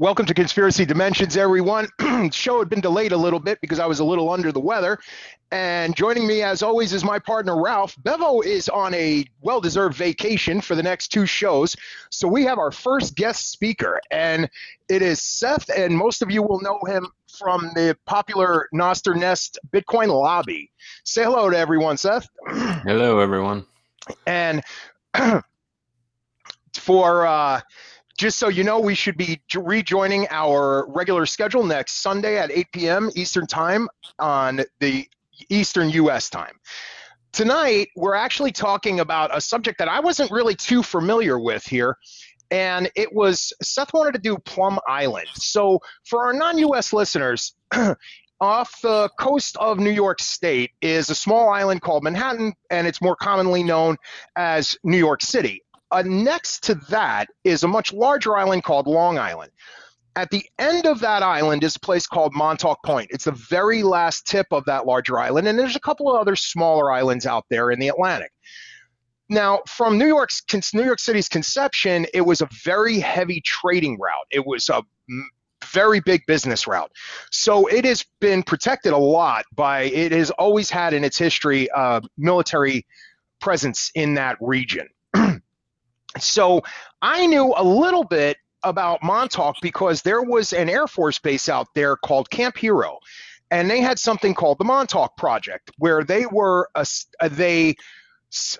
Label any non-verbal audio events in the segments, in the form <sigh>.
Welcome to Conspiracy Dimensions, everyone. <clears throat> Show had been delayed a little bit because I was a little under the weather. And joining me, as always, is my partner, Ralph. Bevo is on a well deserved vacation for the next two shows. So we have our first guest speaker, and it is Seth. And most of you will know him from the popular Nostr Nest Bitcoin lobby. Say hello to everyone, Seth. <clears throat> Hello, everyone. And <clears throat> for uh, just so you know, we should be rejoining our regular schedule next Sunday at 8 p.m. Eastern Time on the Eastern U.S. time. Tonight, we're actually talking about a subject that I wasn't really too familiar with here. And it was Seth wanted to do Plum Island. So, for our non US listeners, <clears throat> off the coast of New York State is a small island called Manhattan, and it's more commonly known as New York City. Uh, next to that is a much larger island called Long Island. At the end of that island is a place called Montauk Point. It's the very last tip of that larger island, and there's a couple of other smaller islands out there in the Atlantic. Now, from New York's New York City's conception, it was a very heavy trading route. It was a very big business route. So it has been protected a lot by. It has always had in its history uh, military presence in that region. So I knew a little bit about Montauk because there was an Air Force base out there called Camp Hero. And they had something called the Montauk Project, where they were a, they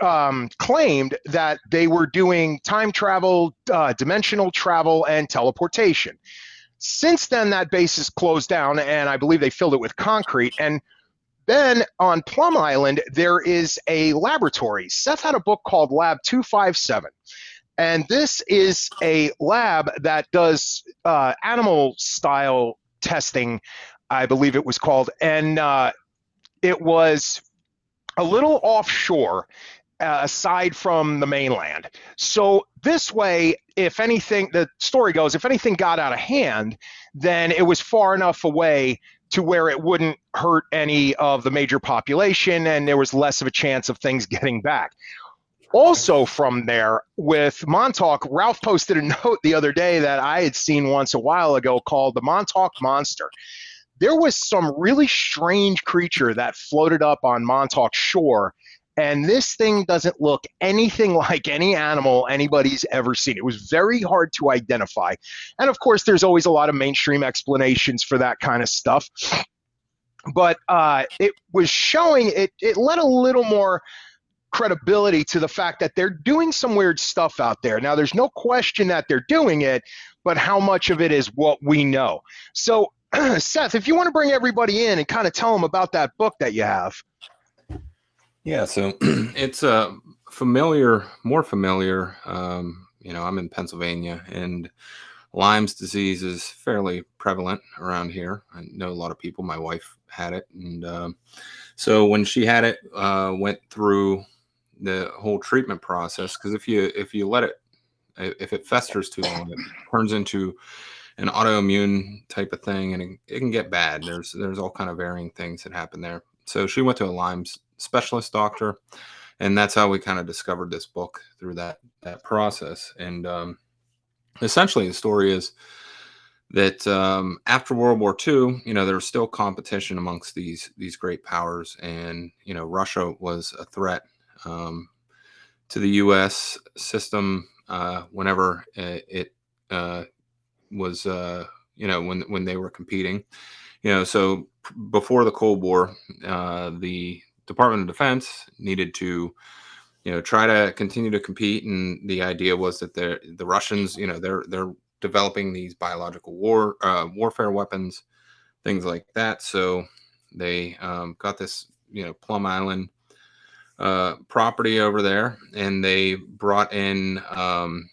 um, claimed that they were doing time travel, uh, dimensional travel, and teleportation. Since then, that base is closed down, and I believe they filled it with concrete. And then on Plum Island, there is a laboratory. Seth had a book called Lab 257. And this is a lab that does uh, animal style testing, I believe it was called. And uh, it was a little offshore. Uh, aside from the mainland. So, this way, if anything, the story goes, if anything got out of hand, then it was far enough away to where it wouldn't hurt any of the major population and there was less of a chance of things <laughs> getting back. Also, from there with Montauk, Ralph posted a <laughs> note the other day that I had seen once a while ago called the Montauk Monster. There was some really strange creature that floated up on Montauk shore and this thing doesn't look anything <laughs> like any animal anybody's ever seen. It was very hard to identify. And of course, there's always a lot of mainstream explanations for that kind of stuff. But uh, it was showing, it, it led a little more credibility to the fact that they're doing some weird stuff out there. Now, there's no question that they're doing it, but how much of it is what we know? So, <clears throat> Seth, if you want to bring everybody in and kind of tell them about that book that you have. Yeah, so <clears throat> it's a uh, familiar, more familiar. Um, you know, I'm in Pennsylvania, and Lyme's disease is fairly prevalent around here. I know a lot of people. My wife had it, and um, so when she had it, uh, went through the whole treatment process. Because if you if you let it, if it festers too long, it turns into an autoimmune type of thing, and it, it can get bad. There's there's all kind of varying things that happen there. So she went to a Lyme's specialist doctor, and that's how we kind of discovered this book through that that process. And um, essentially, the story is that um, after World War II, you know, there was still competition amongst these these great powers, and you know, Russia was a threat um, to the U.S. system uh, whenever it, it uh, was, uh, you know, when when they were competing. You know, so before the Cold War, uh, the Department of Defense needed to, you know, try to continue to compete, and the idea was that the the Russians, you know, they're they're developing these biological war uh, warfare weapons, things like that. So they um, got this, you know, Plum Island uh, property over there, and they brought in. Um,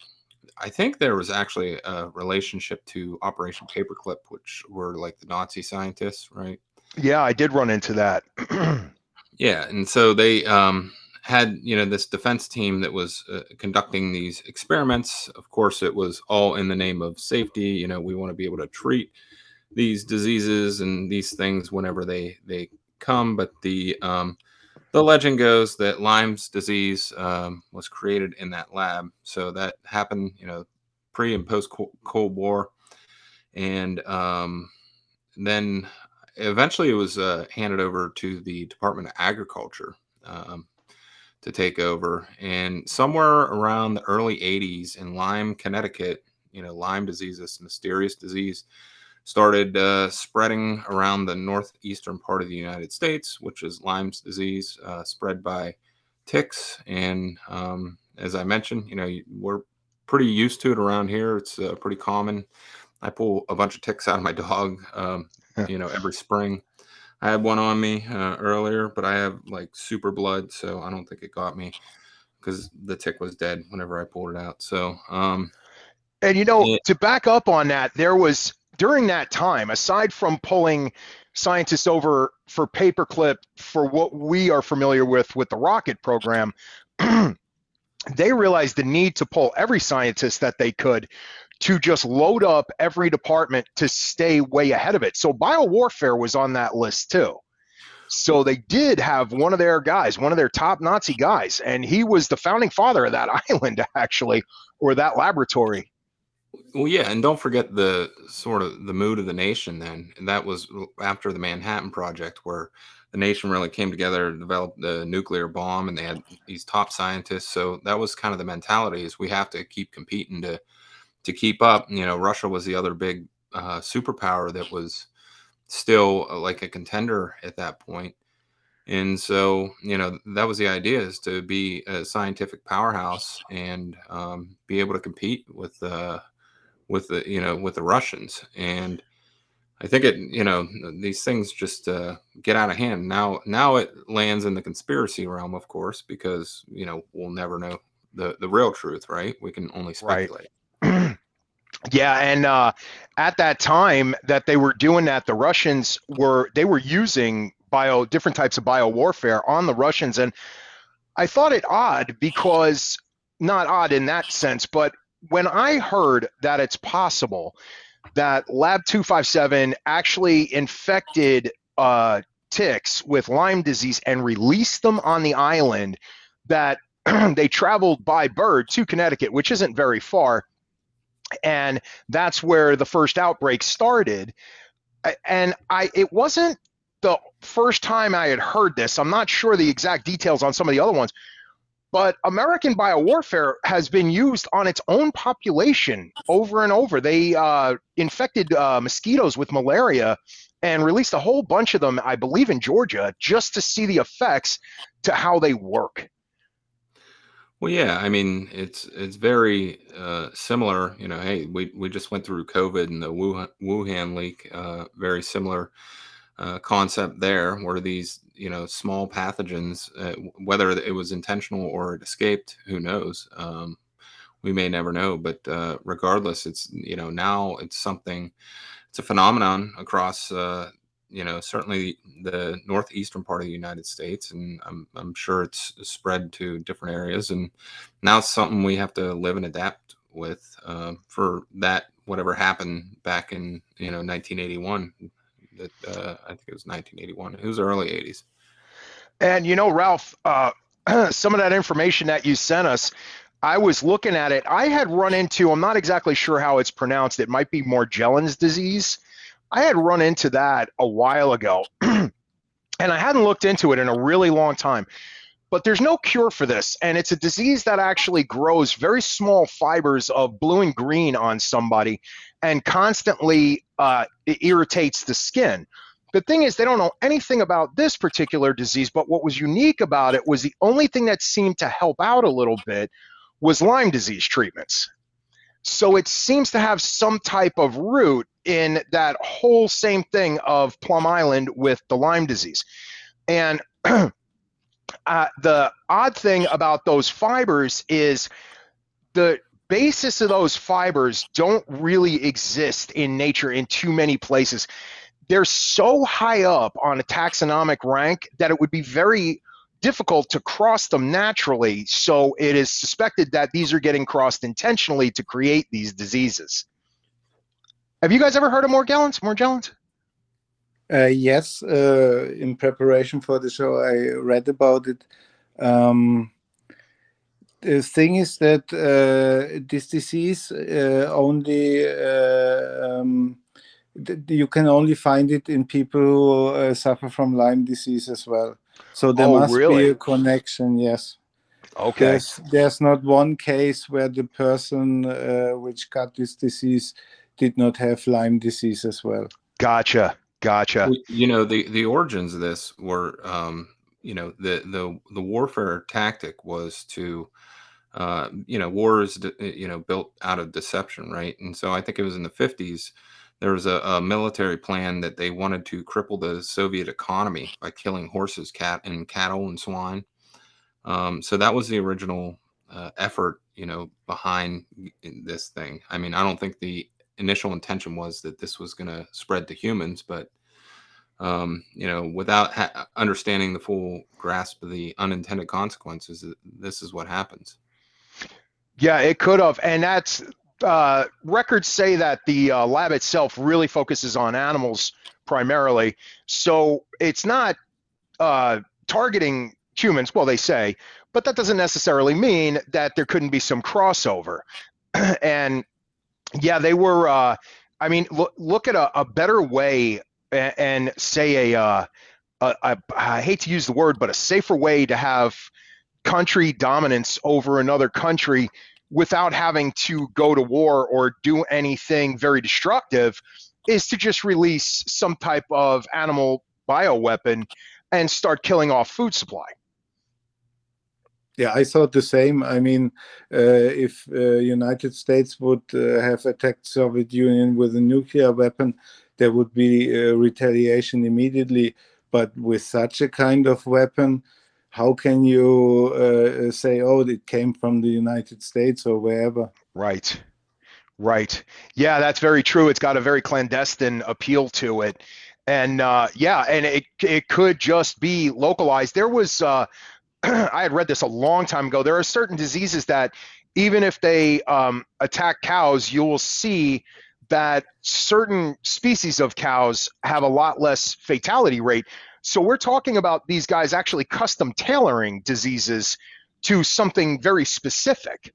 I think there was actually a relationship to Operation Paperclip, which were like the Nazi scientists, right? Yeah, I did run into that. <clears throat> Yeah, and so they um, had you know this defense team that was uh, conducting these experiments. Of course, it was all in the name of safety. You know, we want to be able to treat these diseases and these things whenever they they come. But the um, the legend goes that Lyme's disease um, was created in that lab. So that happened, you know, pre and post Cold War, and um, then eventually it was uh, handed over to the Department of Agriculture um, to take over. And somewhere around the early 80s in Lyme, Connecticut, you know, Lyme disease, this mysterious disease, started uh, spreading around the northeastern part of the United States, which is Lyme's disease, uh, spread by ticks. And um, as I mentioned, you know, we're pretty used to it around here. It's uh, pretty common. I pull a bunch of ticks out of my dog, um, you know, every spring. I had one on me uh, earlier, but I have like super blood, so I don't think it got me because the tick was dead whenever I pulled it out. So, um, and you know, it, to back up on that, there was during that time, aside from pulling scientists over for paperclip for what we are familiar with with the rocket program, <clears throat> they realized the need to pull every scientist that they could to just load up every department to stay way ahead of it. So biowarfare was on that list too. So they did have one of their guys, one of their top Nazi guys, and he was the founding father of that <laughs> island, actually, or that laboratory. Well, yeah, and don't forget the sort of the mood of the nation then. And that was after the Manhattan Project, where the nation really came together to develop the nuclear bomb, and they had these top scientists. So that was kind of the mentality: is we have to keep competing to to keep up. You know, Russia was the other big uh, superpower that was still uh, like a contender at that point. And so, you know, that was the idea is to be a scientific powerhouse and um, be able to compete with the, with the, you know, with the Russians. And I think it, you know, these things just uh, get out of hand. Now, now it lands in the conspiracy realm, of course, because you know we'll never know the the real truth, right? We can only speculate. Right. Yeah, and uh, at that time that they were doing that, the Russians were they were using bio different types of bio warfare on the Russians, and I thought it odd because not odd in that sense, but when I heard that it's possible that Lab 257 actually infected uh, ticks with Lyme disease and released them on the island, that <clears throat> they traveled by bird to Connecticut, which isn't very far and that's where the first outbreak started. And i it wasn't the first time i had heard this. I'm not sure the exact details on some of the other ones but american biowarfare has been used on its own population over and over. They uh, infected uh, mosquitoes with malaria and released a whole bunch of them i believe in georgia just to see the effects to how they work well, yeah, I mean, it's it's very uh, similar. You know, hey, we we just went through COVID and the Wuhan, Wuhan leak. Uh, very similar uh, concept there, where these you know small pathogens, uh, whether it was intentional or it escaped, who knows? Um, we may never know. But uh, regardless, it's you know now it's something. It's a phenomenon across uh, you know, certainly the northeastern part of the United States, and I'm, I'm sure it's spread to different areas. And now it's something we have to live and adapt with uh, for that whatever happened back in you know 1981. That uh, I think it was 1981. It was early 80s. And you know, Ralph, uh, <clears throat> some of that information that you sent us. I was looking at it. I had run into, I'm not exactly sure how it's pronounced. It might be Morgellons disease I had run into that a while ago, <clears throat> and I hadn't looked into it in a really long time. But there's no cure for this, and it's a disease that actually grows very small fibers of blue and green on somebody and constantly uh, irritates the skin. The thing is, they don't know anything about this particular disease, but what was unique about it was the only thing that seemed to help out a little bit was Lyme disease treatments. So it seems to have some type of root in that whole same thing of Plum Island with the Lyme disease. And <clears throat> uh, the odd thing about those fibers is the basis of those fibers don't really exist in nature in too many places. They're so high up on a taxonomic rank that it would be very difficult to cross them naturally. So it is suspected that these are getting crossed intentionally to create these diseases. Have you guys ever heard of Morgellons? Morgellons? Uh, yes, uh, in preparation for the show, I read about it. Um, the thing is that uh, this disease uh, only uh, um, you can only find it in people who uh, suffer from Lyme disease as well. So there Oh, must really? be a connection. Yes. Okay. There's there's not one case where the person uh, which got this disease did not have Lyme disease as well. Gotcha. Gotcha. You know, the the origins of this were, um, you know, the the the warfare tactic was to, uh, you know, war is de- you know built out of deception, right? And so I think it was in the fifties there was a, a military plan that they wanted to cripple the Soviet economy by killing horses, cat, and cattle and swine. Um, so that was the original uh, effort, you know, behind this thing. I mean, I don't think the initial intention was that this was going to spread to humans, but um, you know, without ha- understanding the full grasp of the unintended consequences, this is what happens. Yeah, it could have, and that's uh, records say that the uh, lab itself really focuses on animals primarily, so it's not uh, targeting humans. Well, they say, but that doesn't necessarily mean that there couldn't be some crossover. <clears throat> and yeah, they were. Uh, I mean, look, look at a, a better way and, say a, uh, a, a. I hate to use the word, but a safer way to have country dominance over another country without having to go to war or do anything very destructive is to just release some type of animal bioweapon and start killing off food supply. Yeah, I thought the same. I mean, uh, if uh, United States would uh, have attacked Soviet Union with a nuclear weapon, there would be uh, retaliation immediately. But with such a kind of weapon, how can you uh, say, "Oh, it came from the United States" or wherever? Right. Right. Yeah, that's very true. It's got a very clandestine appeal to it. And uh, yeah, and it it could just be localized. There was uh, <clears throat> I had read this a long time ago. There are certain diseases that even if they um, attack cows, you will see that certain species of cows have a lot less fatality rate. So we're talking about these guys actually custom tailoring diseases to something very specific.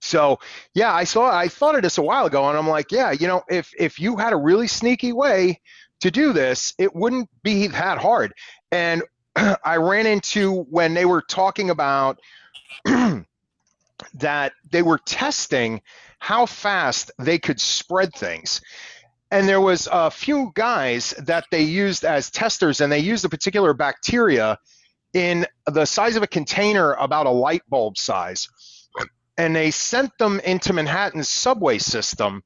So yeah, I saw I thought of this a while ago, and I'm like, yeah, you know, if if you had a really sneaky way to do this, it wouldn't be that hard. And <clears throat> I ran into when they were talking about <clears throat> that they were testing how fast they could spread things. And there was a few guys that they used as testers, and they used a particular bacteria in the size of a container, about a light bulb size. And they sent them into Manhattan's subway system,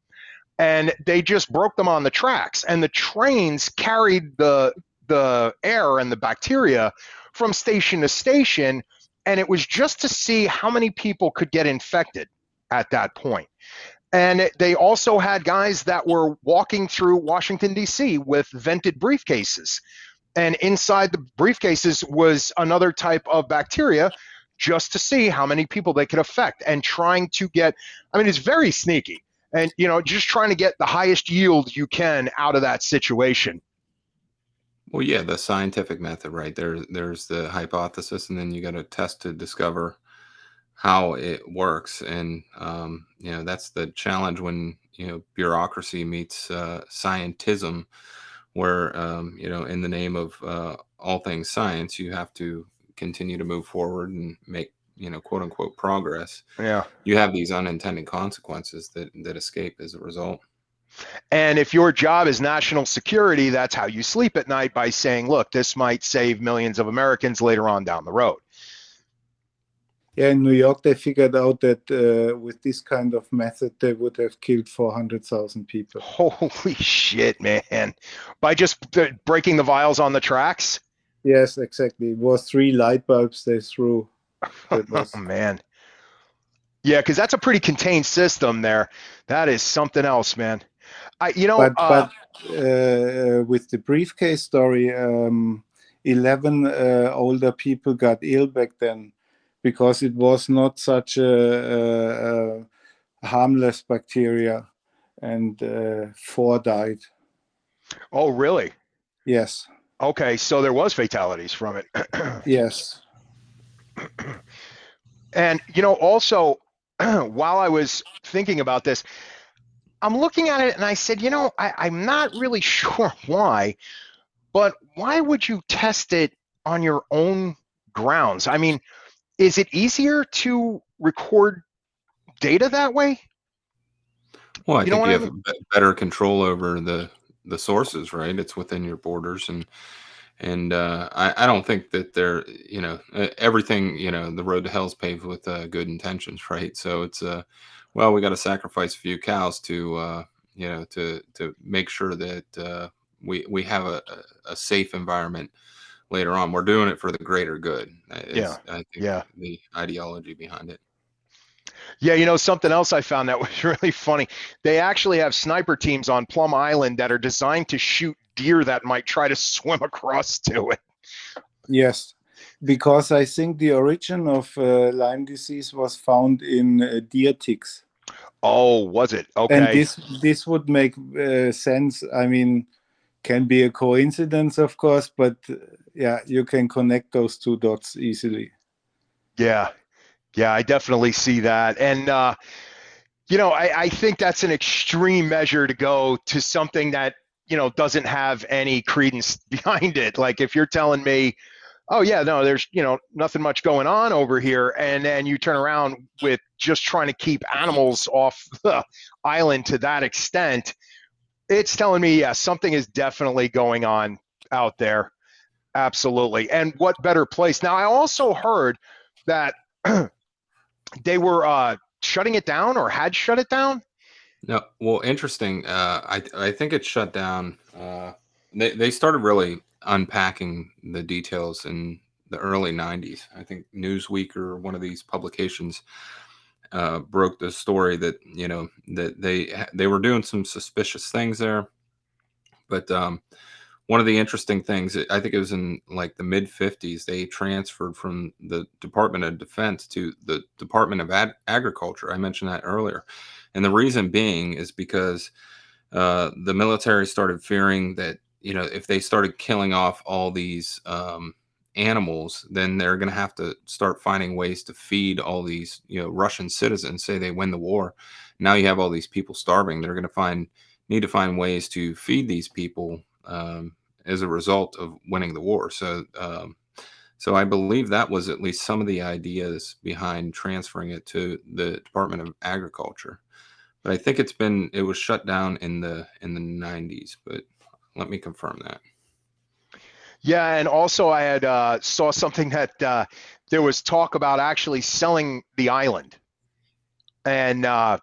and they just broke them on the tracks. And the trains carried the the air and the bacteria from station to station, and it was just to see how many people could get infected at that point. And they also had guys that were walking through Washington, D.C. with vented briefcases. And inside the briefcases was another type of bacteria just to see how many people they could affect and trying to get, I mean, it's very sneaky. And, you know, just trying to get the highest yield you can out of that situation. Well, yeah, the scientific method, right? There, there's the hypothesis, and then you got to test to discover how it works. And um, you know, that's the challenge when you know bureaucracy meets uh, scientism, where um, you know, in the name of uh, all things science, you have to continue to move forward and make you know, quote unquote progress. Yeah. You have these unintended consequences that that escape as a result. And if your job is national security, that's how you sleep at night by saying, look, this might save millions of Americans later on down the road. Yeah, in New York, they figured out that uh, with this kind of method, they would have killed 400,000 people. Holy shit, man. By just breaking the vials on the tracks? Yes, exactly. It was three light bulbs they threw. <laughs> Was, Oh, man. Yeah, because that's a pretty contained system there. That is something else, man. I, you know, but uh, but uh, with the briefcase story, um, 11 uh, older people got ill back then because it was not such a, a, a harmless bacteria, and uh, four died. oh, really? Yes, Okay, so there was fatalities from it. <clears throat> yes. And you know, also <clears throat> while I was thinking about this, I'm looking at it and I said, you know, I, I'm not really <laughs> sure why, but why would you test it on your own grounds? I mean, is it easier to record data that way? Well, I You think you have a be- better control over the the sources, right? It's within your borders, and and uh, I I don't think that they're you know everything you know the road to hell's paved with uh, good intentions, <laughs> right? So it's uh well we got to sacrifice a few cows to uh, you know to to make sure that uh, we we have a, a a safe environment later on. We're doing it for the greater good. uh, Yeah, I think yeah. the ideology behind it. Yeah, you know, something else I found that <laughs> was really funny. They actually have sniper teams on Plum Island that are designed to shoot deer that might try to swim <laughs> across to it. Yes, because I think the origin of uh, Lyme disease was found in uh, deer ticks, Oh, was it? Okay. And this this would make uh, sense. I mean, can be a coincidence, of course, but uh, yeah, you can connect those two dots easily. Yeah. Yeah, I definitely see that. And uh, you know, I, I think that's an extreme measure to go to something that, you know, doesn't have any credence <laughs> behind it. Like if you're telling me, oh yeah, no, there's, you know, nothing much going on over here, and then you turn around with just trying to keep animals off <laughs> the island to that extent, it's telling me, yeah, something is definitely going on out there. Absolutely. And what better place? Now, I also heard that <clears throat> they were uh, shutting it down or had shut it down. No, well, interesting. Uh, I I think it shut down. Uh, they they started really unpacking the details in the early '90s. I think Newsweek or one of these publications uh, broke the story that you know that they they were doing some suspicious things there. But um, one of the interesting things, I think it was in like the mid '50s, they transferred from the Department of Defense to the Department of Ag- Agriculture. I mentioned that earlier, and the reason being is because uh, the military started fearing that you know if they started killing off all these um, animals, then they're going to have to start finding ways to feed all these you know Russian citizens. Say they win the war, now you have all these people starving. They're going to find need to find ways to feed these people um, as a result of winning the war. So. Um, so I believe that was at least some of the ideas behind transferring it to the Department of Agriculture but I think it's been it was shut down in the in the 90s. But let me confirm that. Yeah, and also I had uh, saw something <laughs> that uh, there was talk about actually selling the island and uh,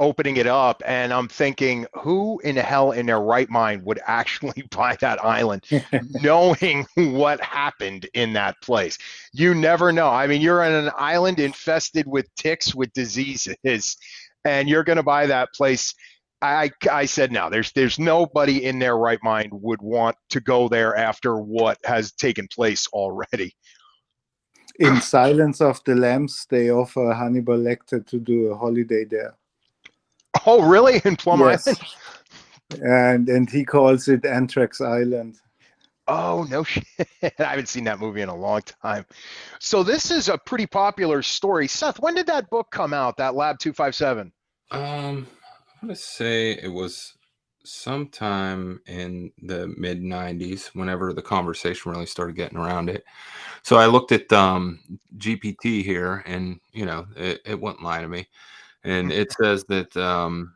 opening it up, and I'm thinking, who in the hell in their right mind would actually <laughs> buy that island, <laughs> knowing what happened in that place? You never know. I mean, you're on an island infested with ticks with diseases, and you're going to buy that place. I, I said no. There's there's nobody in their right mind would want to go there after what has taken place already. In Silence of the Lambs, they offer Hannibal Lecter to do a holiday there. Oh, really? In Plum Yes. Island? and and he calls it Anthrax Island. Oh no shit! <laughs> I haven't seen that movie in a long time. So this is a pretty popular story. Seth, when did that book come out? That Lab Two Five Seven. Um, I'm gonna say it was sometime in the mid 90s whenever the conversation really started getting around it. So I looked at um GPT here, and you know it, it wouldn't lie to me, and it says that um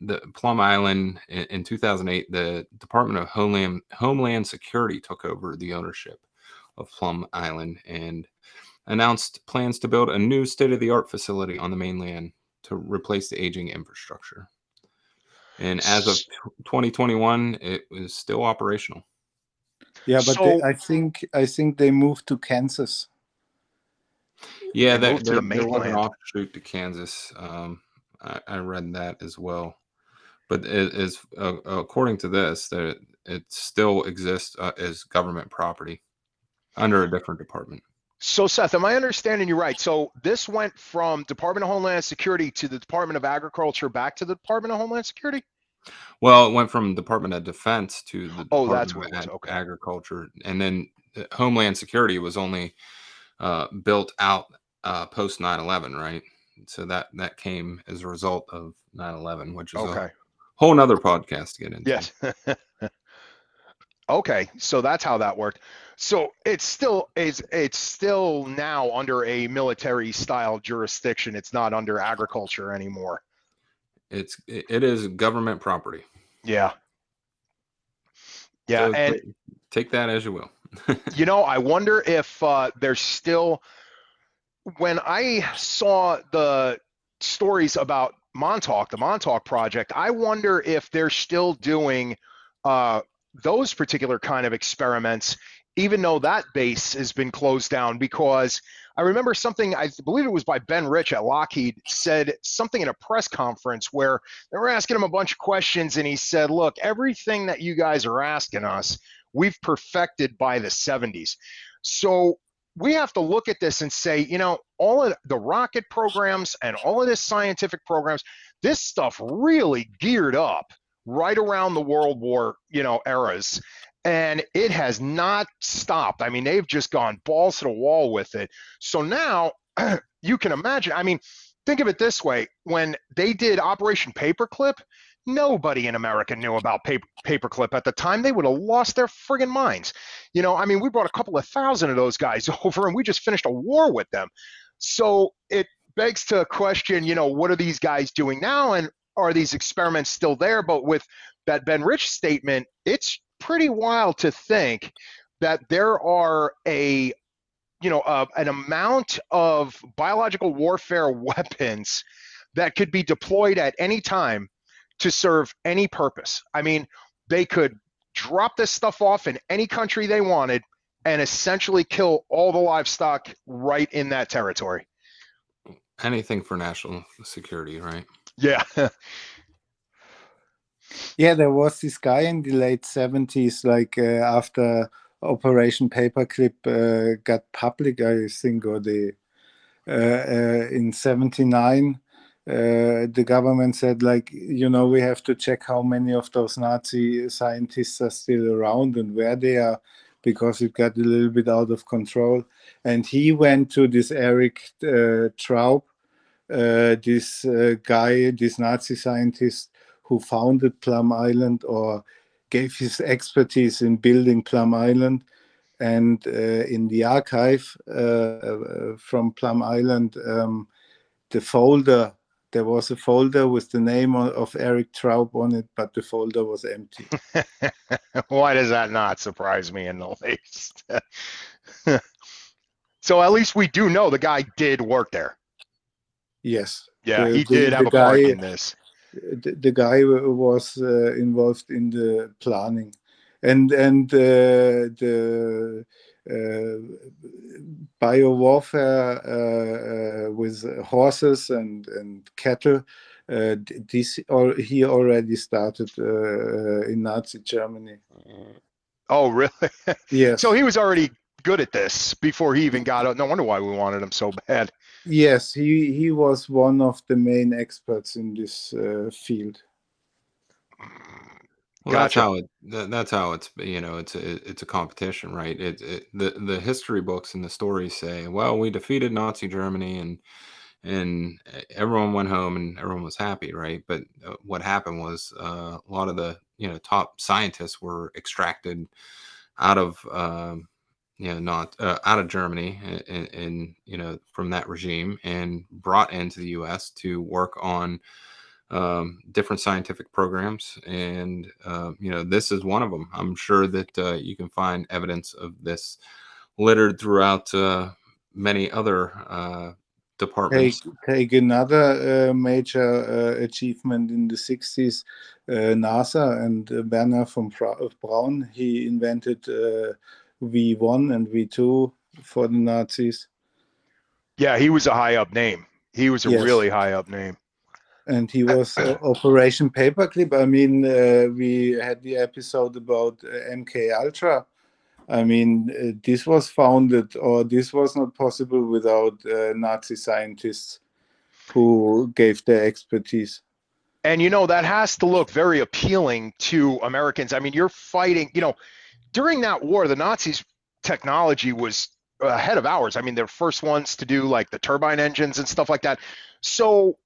the Plum Island in, in 2008, the Department of Homeland Homeland Security took over the ownership of Plum Island and announced plans to build a new state-of-the-art facility on the mainland to replace the aging infrastructure. And as of S- 2021, it was still operational. Yeah, but So- they, I think I think they moved to Kansas. Yeah, They to there, the there was an offshoot to Kansas. Um, I, I read that as well. But it is uh, according to this that it, it still exists uh, as government property under a different department. So Seth, am I understanding you right? So this went from Department of Homeland Security to the Department of Agriculture back to the Department of Homeland Security. Well, it went from Department of Defense to the Oh, Department that's of what was. Okay. Agriculture, and then Homeland Security was only uh, built out uh, post 9/11, right? So that that came as a result of 9/11, which is Okay. a whole nother podcast to get into. Yes. <laughs> okay, so that's how that worked. So it's still is it's still now under a military style jurisdiction. It's not under agriculture anymore. It's it is government property. Yeah. Yeah, So and take- take that as you will. You know, I wonder if uh, there's still when I saw the stories about Montauk, the Montauk project, I wonder if they're still doing uh, those particular kind of experiments, even though that base has been closed down. Because I remember something, I believe it was by Ben Rich at Lockheed, said something in a press conference where they were asking him a bunch of questions, and he said, Look, everything that you guys are asking us, we've perfected by the 70s. So we have to look at this and say, you know, all of the rocket programs and all of this scientific programs, this stuff really geared up right around the World War, you know, eras. And it has not stopped. I mean, they've just gone balls to the wall with it. So now <clears throat> you can imagine. I mean, think of it this way when they did Operation Paperclip, nobody in America knew about paper, paperclip at the time. They would have lost their friggin' minds. You know, I mean, we brought a couple of thousand of those guys <laughs> over and we just finished a war with them. So it begs to question, you know, what are these guys doing now? And are these experiments still there? But with that Ben Rich statement, it's pretty wild to think that there are a you know uh, an amount of biological warfare <laughs> weapons that could be deployed at any time to serve any purpose. I mean, they could drop this stuff off in any country they wanted and essentially kill all the livestock right in that territory. Anything for national security, right? Yeah. <laughs> Yeah, there was this guy in the late 70s, like uh, after Operation Paperclip uh, got public, I think, or the uh, uh, in 79, uh, the government said, like, you know, we have to check how many of those Nazi scientists are still around and where they are, because it got a little bit out of control. And he went to this Erich uh, Traub, uh, this uh, guy, this Nazi scientist who founded Plum Island or gave his expertise in building Plum Island. And uh, in the archive from Plum Island, um, the folder, there was a folder with the name of Erich Traub on it, but the folder was empty. <laughs> Why does that not surprise me in the least? <laughs> so at least we do know the guy did work there. Yes. Yeah, The- he the- did have a part in this. the, the guy was uh, involved in the planning and and uh, the uh, biowarfare uh, uh, with horses and and cattle uh, this or he already started uh, in Nazi Germany Oh, really? <laughs> yes so he was already good at this before he even got out. No wonder why we wanted him so bad. yes he he was one of the main experts in this uh, field Well, that's Gotcha. how it. That, that's how it's. You know, it's a it's a competition, right? It, it the the history books and the stories say, well, we defeated Nazi Germany and and e- everyone went home and everyone was happy, right? But uh, what happened was uh, a lot of the you know top scientists were extracted out of um, you know not uh, out of Germany and, and you know from that regime and brought into the U.S. to work on um, different scientific programs, and uh, you know this is one of them. I'm sure that uh, you can find evidence of this littered throughout uh, many other uh, take, departments. take another uh, major uh, achievement in the 60s uh, nasa and uh, werner von braun he invented uh, v1 and v2 for the nazis Yeah, he was a high up name. He was a Yes. really high up name. And he was uh, operation paperclip i mean uh, we had the episode about uh, mk ultra i mean uh, this was founded or this was not possible without uh, nazi scientists who gave their expertise And you know, that has to look very appealing to Americans. I mean, you're fighting, you know, during that war, the Nazis' technology was ahead of ours. I mean, they're first ones to do like the turbine engines and stuff like that. So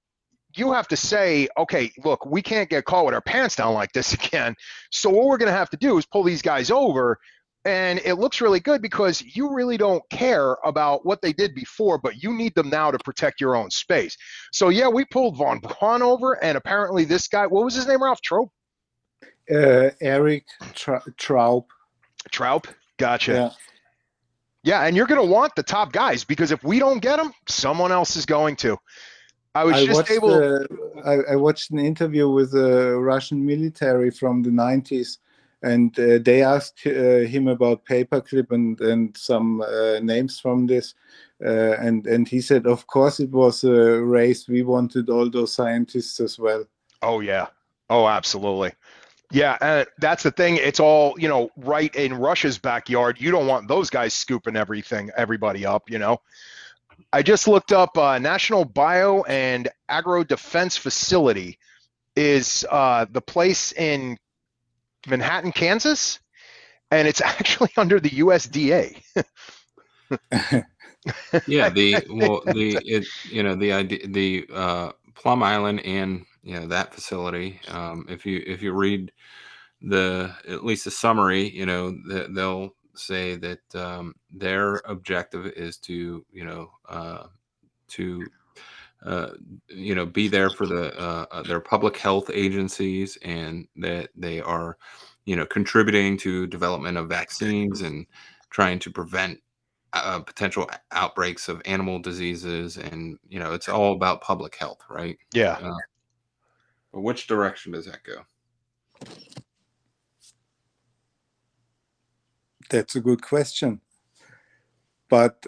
you have to say, okay, look, we can't get caught with our pants down like this <laughs> again. So what we're going to have to do is pull these guys over. And it looks really good because you really don't care about what they did before, but you need them now to protect your own space. So yeah, we pulled Von Braun over, and apparently this guy, what was his name, Ralph Trope? Uh, Erich Tra- Traub. Traub. Gotcha. Yeah. Yeah, and you're going to want the top guys because if we don't get them, someone else is going to. I was I just watched, able. uh, I, I watched an interview with the Russian military from the 90s, and uh, they asked uh, him about paperclip and and some uh, names from this, uh, and and he said, of course, it was a race. We wanted all those scientists as well. Oh yeah. Oh, absolutely. Yeah, and that's the thing. It's all you know, right in Russia's backyard. You don't want those guys scooping everything, everybody up. You know. I just looked up uh, National Bio and Agro Defense Facility is uh, the place in Manhattan, Kansas, and it's <laughs> actually under the USDA. <laughs> yeah the well the it you know the idea the uh plum island and you know that facility um if you if you read the at least the summary you know the, they'll say that um their objective is to you know uh to uh, you know be there for the uh, uh, their public health agencies and that they are you know contributing to development of vaccines and trying to prevent uh, potential outbreaks of animal diseases and you know it's all about public health right Yeah. uh, but which direction does that go That's a good question, but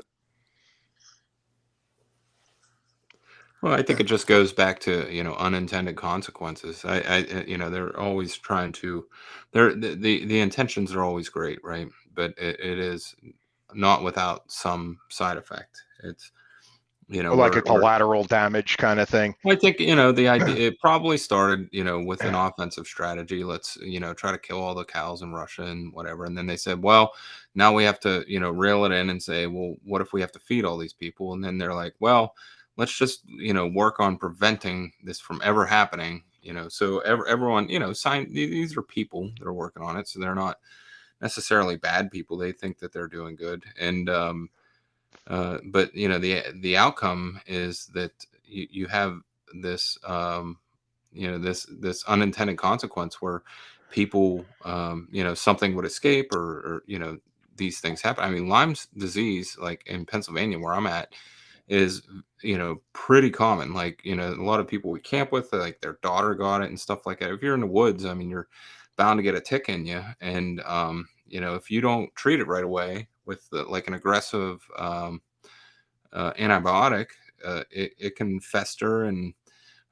well i think it just goes back to you know unintended consequences. I i uh, you know they're always trying to they're the the, the intentions are always great right? But it, it is not without some side effect. It's you know like we're- a collateral damage kind of thing. I think you know the idea. It probably started, you know, with an offensive strategy. Let's, you know, try to kill all the cows in Russia and whatever. And then they said, well, now we have to, you know, reel it in and say, well, what if we have to feed all these people? And then they're like, well, let's just, you know, work on preventing this from ever happening. You know, so ev- everyone, you know, sign. These are people that are working on it, so they're not necessarily bad people. They think that they're doing good, and um, uh, but you know the the outcome is that you, you have this um, you know this this unintended consequence where people um, you know something would escape or, or you know these things happen. I mean Lyme's disease, like in Pennsylvania where I'm at, is you know pretty common. Like you know a lot of people we camp with, like their daughter got it and stuff like that. If you're in the woods, I mean you're bound to get a tick in you, and um, you know if you don't treat it right away with the, like an aggressive um, uh, antibiotic, uh, it, it can fester and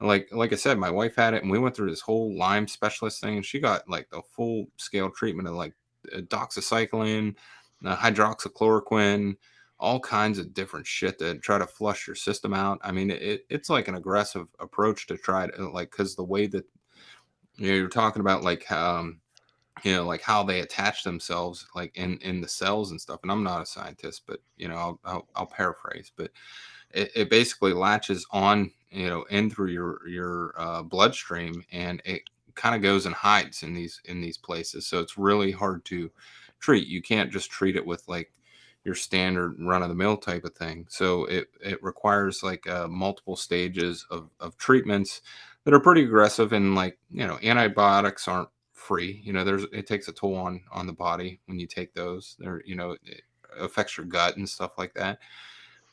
like like I said, my wife had it, and we went through this whole Lyme specialist thing, and she got like the full scale treatment of like uh, doxycycline, uh, hydroxychloroquine, all kinds of different shit to try to flush your system out. I mean, it, it's like an aggressive approach to try to like because the way that you know, you're talking about like um you know like how they attach themselves like in in the cells and stuff and i'm not a scientist but you know i'll i'll, I'll paraphrase but it, it basically latches on you know in through your your uh, bloodstream and it kind of goes and hides in these in these places so it's really hard to treat you can't just treat it with like your standard run of the mill type of thing so it it requires like uh, multiple stages of of treatments that are pretty aggressive and like you know antibiotics aren't free you know there's it takes a toll on on the body when you take those there you know it affects your gut and stuff like that.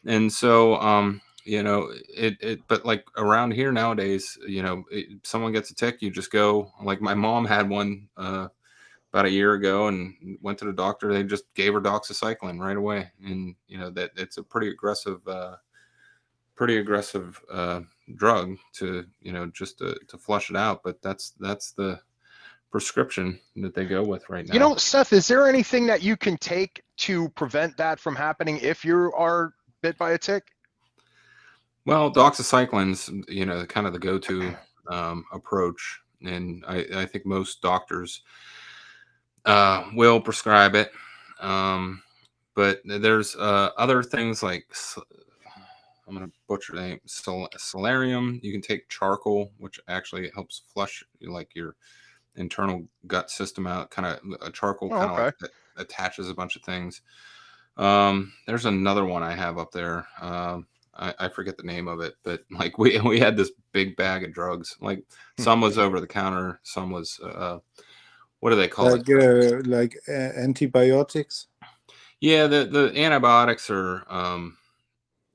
And so um you know it it but like around here nowadays you know it, someone gets a tick you just go like my mom had one uh about a year ago and went to the doctor they just gave her doxycycline right away. And you know that it's a pretty aggressive uh pretty aggressive uh drug to you know just to, to flush it out but that's that's the prescription that they go with right now You know, Seth, is there anything that you can take to prevent that from happening if you are bit by a tick? Well, doxycycline's you know kind of the go-to um, approach, and I, I think most doctors uh, will prescribe it. Um, but there's uh, other things like I'm gonna butcher the name. Sol- Solarium. You can take charcoal, which actually helps flush like your internal gut system out. Kind of a charcoal Oh, kind of okay. like that attaches a bunch of things. Um, there's another one I have up there. Um, I, I forget the name of it, but <laughs> like we we had this big bag of drugs. Like Hmm. some was over the counter, some was uh, what do they call like it? uh, like uh, antibiotics. Yeah, the the antibiotics are um,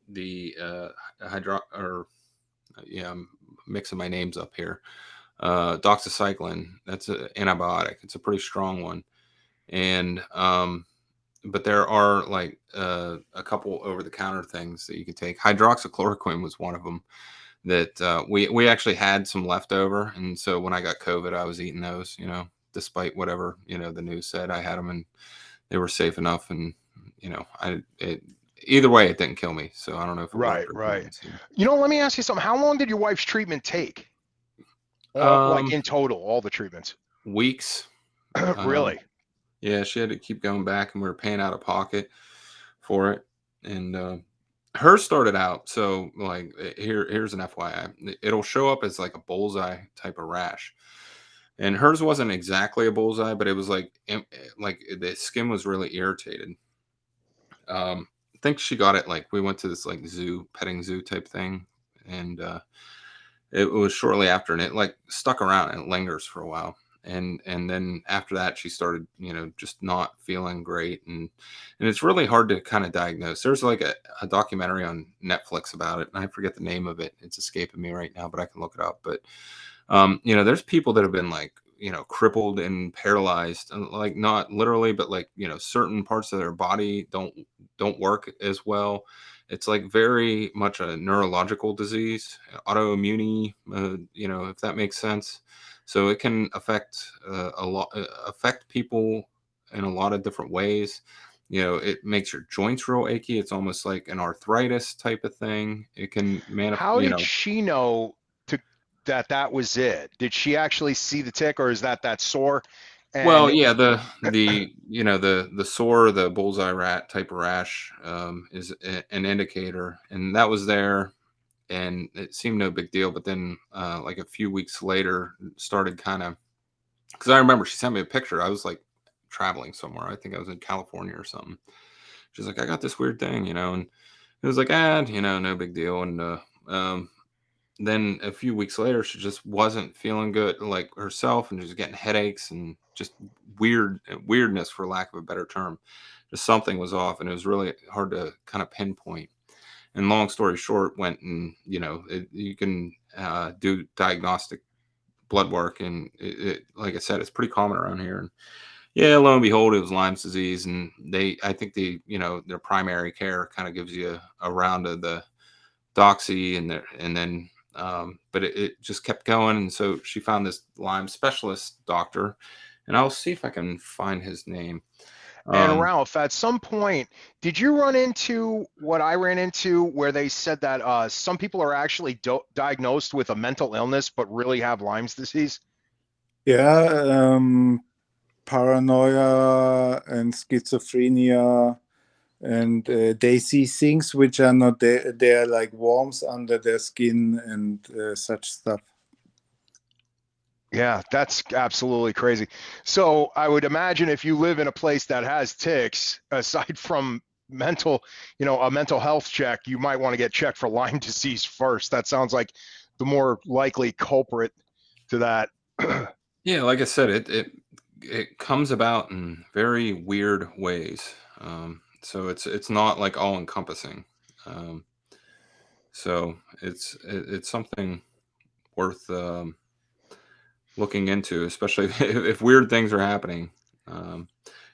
the uh, hydro or yeah, I'm mixing my names up here. Uh, doxycycline. That's an antibiotic. It's a pretty strong one, and um, but there are like uh, a couple over the counter things that you can take. Hydroxychloroquine was one of them that uh, we we actually had some leftover, and so when I got COVID, I was eating those. You know, despite whatever you know the news said, I had them and they were safe enough, and you know, I it either way it didn't kill me, so I don't know if Right, right. You know, let me ask you something. How long did your wife's treatment take? Um, like in total, all the treatments. Weeks, <clears throat> um, really? yeah, she had to keep going back, and we were paying out of pocket for it, and uh, hers started out so like eh, here here's an FYI, it'll show up as like a bullseye type of rash. And hers wasn't exactly a bullseye, but it was like eh, like the skin was really irritated. Um, I think she got it like we went to this like zoo petting zoo type thing, and uh, it was shortly after, and it like stuck around and it lingers for a while. And and then after that, she started you know just not feeling great, and and it's really hard to kind of diagnose. There's like a, a documentary on Netflix about it, and I forget the name of it. It's escaping me right now, but I can look it up. But um, you know, there's people that have been like, you know, crippled and paralyzed, and like not literally, but like, you know, certain parts of their body don't don't work as well. It's like very much a neurological disease, autoimmune, uh, you know, if that makes sense. So it can affect uh, a lot, uh, affect people in a lot of different ways. You know, it makes your joints real achy. It's almost like an arthritis type of thing. It can manifest. How did know, she know to that that was it? Did she actually see the tick, or is that that sore? And well yeah the the you know the the sore the bullseye rat type of rash um, is a- an indicator and that was there and it seemed no big deal but then uh, like a few weeks later started kind of because i remember she sent me a picture i was like traveling somewhere i think i was in california or something. She's like i got this weird thing you know and it was like ah you know no big deal and uh, um, then a few weeks later she just wasn't feeling good like herself and just getting headaches and just weird weirdness for lack of a better term. Just something was off and it was really hard to kind of pinpoint. And long story short went and you know it, you can uh, do diagnostic blood work and it, it, like i said it's pretty common around here. And yeah lo and behold it was lyme's disease and they i think the you know their primary care kind of gives you a, a round of the doxy and and then um, but it, it just kept going and so she found this lyme specialist doctor and i'll see if i can find his name and Um, Ralph, at some point, did you run into what I ran into, where they said that uh, some people are actually do- diagnosed with a mental illness but really have Lyme's disease? Yeah, um, paranoia and schizophrenia, and uh, they see things which are not there. They're like worms under their skin and uh, such stuff. Yeah, that's absolutely crazy. So I would imagine if you live in a place that has ticks, <laughs> aside from mental, you know, a mental health check, you might want to get checked for Lyme <laughs> disease first. That sounds like the more likely culprit to that. <clears throat> yeah like i said it it it comes about in very weird ways um, so it's it's not like all encompassing um, so it's it, it's something worth um, looking into especially <laughs> if, if weird things are happening um,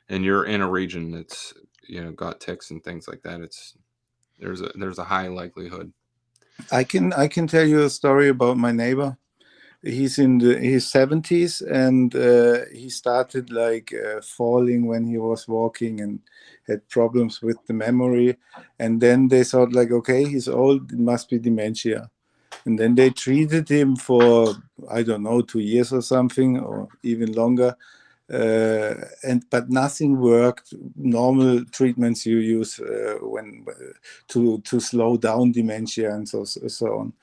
and you're in a region that's you know got ticks and things like that it's there's a there's a high likelihood I can I can tell you a story about my neighbor. He's in the, his seventies and uh, he started like uh, falling when he was walking and had problems with the memory. And then they thought like, okay, he's old, it must be dementia. And then they treated him for I don't know two years or something or even longer. uh, and but nothing worked. Normal treatments you use uh, when to to slow down dementia and so so on.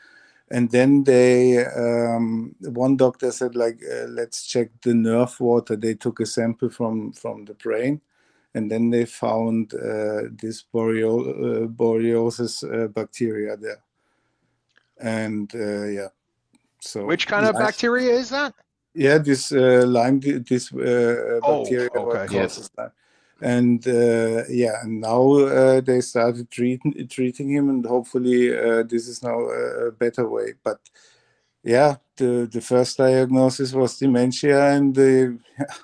And then they, um, one doctor said like, uh, let's check the nerve water. They took a sample from from the brain, and then they found uh, this borrelio- uh, borreliosis uh, bacteria there. And uh, yeah, so which kind of bacteria is that? Yeah, this uh, Lyme, this uh, Oh, bacteria what okay. Yes. causes Lyme. And uh, yeah, and now uh, they started treating treating him, and hopefully uh, this is now a a better way. But yeah, the the first diagnosis was dementia, and the yeah.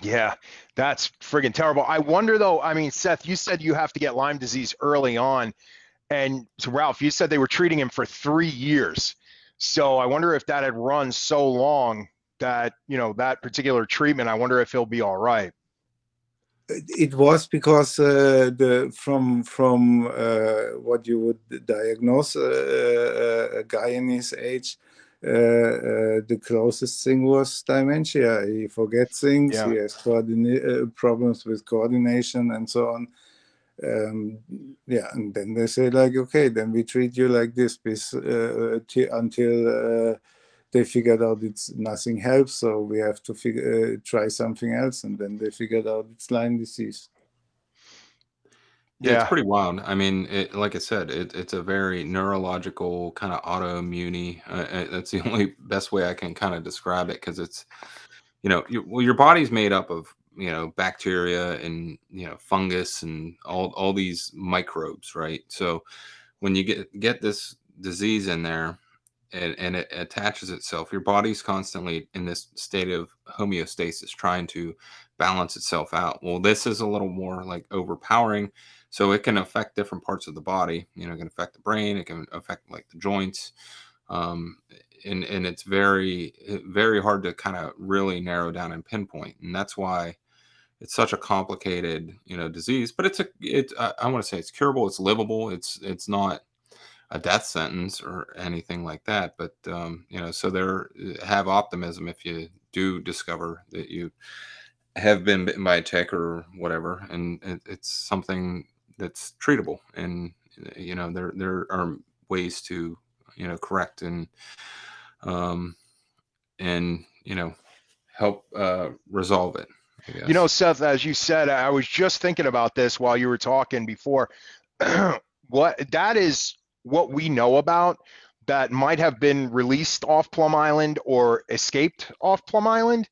Yeah, that's friggin' terrible. I wonder though, I mean, Seth, you said you have to get Lyme disease early on. And so Ralph, you said they were treating him for three years. So I wonder if that had run so long that, you know, that particular treatment, I wonder if he'll be all right. it was because uh, the from from uh, what you would diagnose uh, a guy in his age uh, uh, the closest thing was dementia he forgets things Yeah. he has uh, problems with coordination and so on um, yeah and then they say like okay then we treat you like this bis- uh, t- until uh, they figured out it's nothing helps, so we have to figure, uh, try something else, and then they figured out it's Lyme disease. Yeah, Yeah. it's pretty wild. I mean, it, like I said, it, it's a very neurological kind of autoimmune. Uh, uh, that's the <laughs> only best way I can kind of describe it because it's, you know, you, well, your body's made up of you know bacteria and you know fungus and all all these microbes, right? So when you get get this disease in there and, and it attaches itself, your body's constantly in this state of homeostasis, trying to balance itself out. Well, this is a little more like overpowering so it can affect different parts of the body you know it can affect the brain it can affect like the joints um, and and it's very very hard to kind of really narrow down and pinpoint and that's why it's such a complicated you know disease but it's a it i, I want to say it's curable it's livable it's it's not a death sentence or anything like that but um, you know so there have optimism if you do discover that you have been bitten by a tick or whatever and it, it's something that's treatable and you know there there are ways to you know correct and um and you know help uh resolve it. You know, Seth, as you said, I was just thinking about this while you were talking before. <clears throat> what that is what we know about that might have been released off Plum Island or escaped off Plum Island.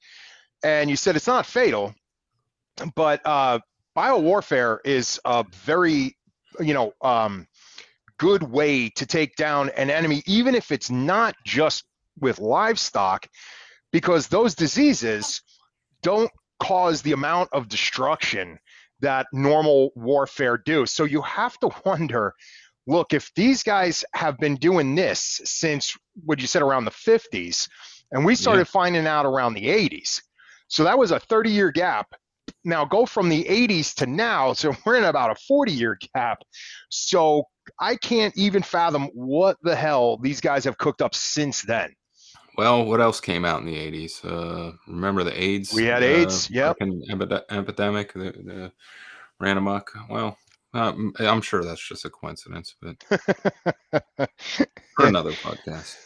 And you said it's not fatal, but uh, biowarfare is a very, you know, um, good way to take down an enemy, even if it's not just with livestock, because those diseases don't cause the amount of destruction that normal warfare do. So you have to <laughs> wonder, look, if these guys have been doing this since what you said around the 50s, and we started finding out around the 80s. So that was a 30 year gap. Now go from the 80s to now, <laughs> so we're in about a 40 year gap. So I can't even fathom what the hell these guys have cooked up since then. Well, what else came out in the eighties? Uh, remember the AIDS? We had uh, AIDS, yep. epidemic that, that ran amok. Well, I'm sure that's just a coincidence, but for <laughs> another podcast.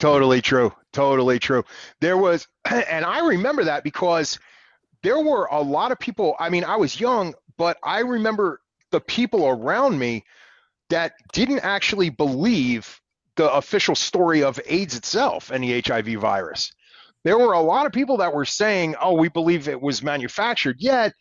Totally true. Totally true. There was, <clears throat> and I remember that because there were a lot of people. I mean, I was young, but I remember the people around me that didn't actually believe the official story of AIDS itself and the HIV virus. There were a lot of people that were saying, oh, we believe it was manufactured, yet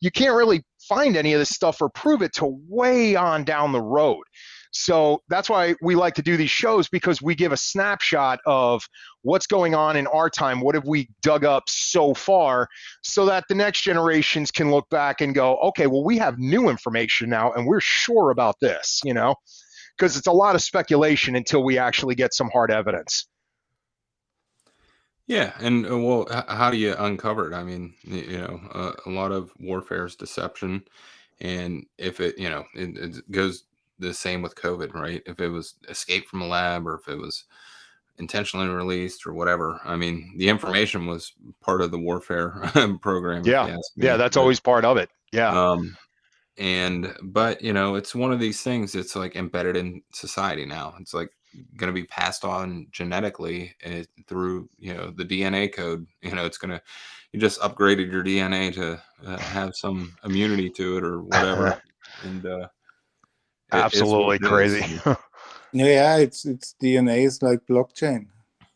you can't really find any of this stuff or prove it till way on down the road. So that's why we like to do these shows because we give a snapshot of what's going on in our time. What have we dug up so far so that the next generations can look back and go, okay, well, we have new information now and we're sure about this, you know, because it's a lot of speculation until we actually get some hard evidence. Yeah, and uh, well, h- how do you uncover it? I mean, y- you know, uh, a lot of warfare is deception, and if it, you know, it, it goes the same with COVID, right? If it was escaped from a lab or if it was intentionally released or whatever, I mean, the information was part of the warfare <laughs> program. Yeah, yeah, that's but, always part of it. Yeah. Um, and but you know, it's one of these things. It's like embedded in society now. It's like going to be passed on genetically eh, through you know the DNA code. <laughs> You know, it's going to you just upgraded your DNA to uh, have some immunity to it or whatever, <laughs> and uh, absolutely crazy. <laughs> yeah, it's it's DNA is like blockchain.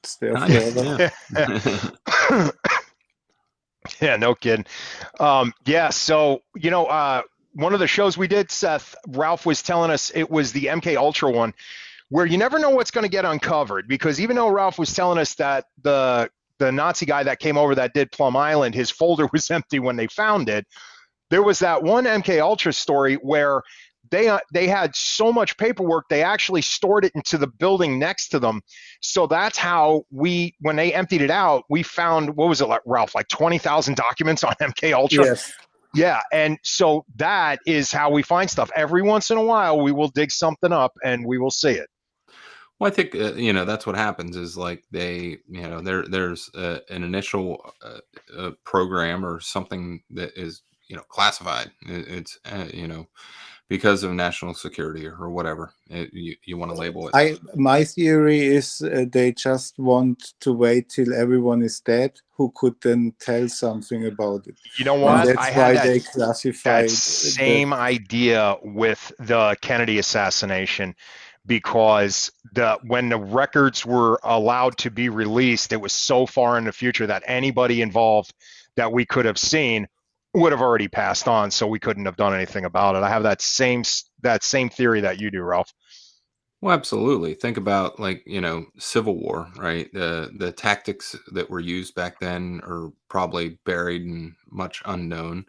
It's there forever. Yeah. yeah, no kidding. Um, yeah, so you know, uh, one of the shows we did, Seth, Ralph was telling us it was the MK Ultra one, where you never know what's going to get uncovered because even though Ralph was telling us that the the Nazi guy that came over that did Plum Island, his folder <laughs> was empty when they found it. There was that one MK Ultra story where they uh, they had so much paperwork they actually stored it into the building next to them so that's how we when they emptied it out we found what was it like ralph like 20000 documents on mk ultra yes. Yeah and so that is how we find stuff every once in a while we will dig something up and we will see it well, I think uh, you know that's what happens is like they, you know, there there's uh, an initial uh, uh, program or something that is you know classified. It, it's uh, you know because of national security or whatever it, you you want to label it. I my theory is uh, they just want to wait till everyone is dead, who could then tell something about it. You know what? And that's I why that, they classified that same the, idea with the Kennedy assassination because the when the records were allowed to be released, it was so far in the future that anybody involved that we could have seen would have already passed on, so we couldn't have done anything about it. I have that same that same theory that you do, Ralph. Well, absolutely. Think about like you know Civil War, right? The the tactics that were used back then are probably buried and much unknown.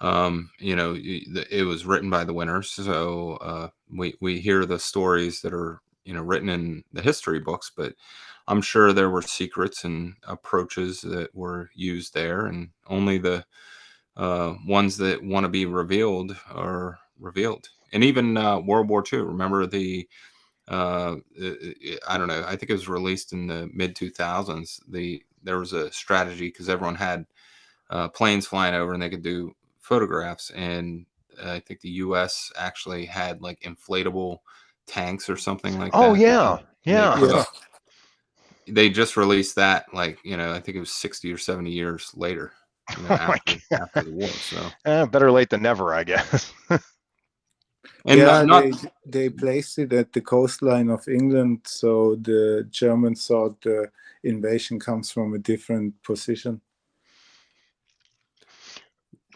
Um, you know, it was written by the winners, so uh, we we hear the stories that are you know written in the history books, but I'm sure there were secrets and approaches that were used there, and only the uh, ones that want to be revealed are revealed. And even uh, World War II. Remember the uh, I don't know. I think it was released in the mid 2000s. The there was a strategy because everyone had uh, planes flying over and they could do photographs, and I think the U.S. actually had like inflatable tanks or something like oh, that. Oh yeah, yeah. They, they, just released that like you know I think it was 60 or 70 years later. You know, <laughs> oh after, after, the war, so eh, better late than never, I guess. <laughs> and yeah, not, they, they placed it at the coastline of England, so the Germans thought the invasion comes from a different position.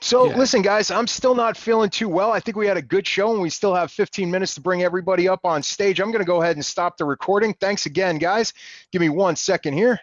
So yeah. listen, guys, I'm still not feeling too well. I think we had a good show, and we still have 15 minutes to bring everybody up on stage. I'm going to go ahead and stop the recording. Thanks again, guys. Give me one second here.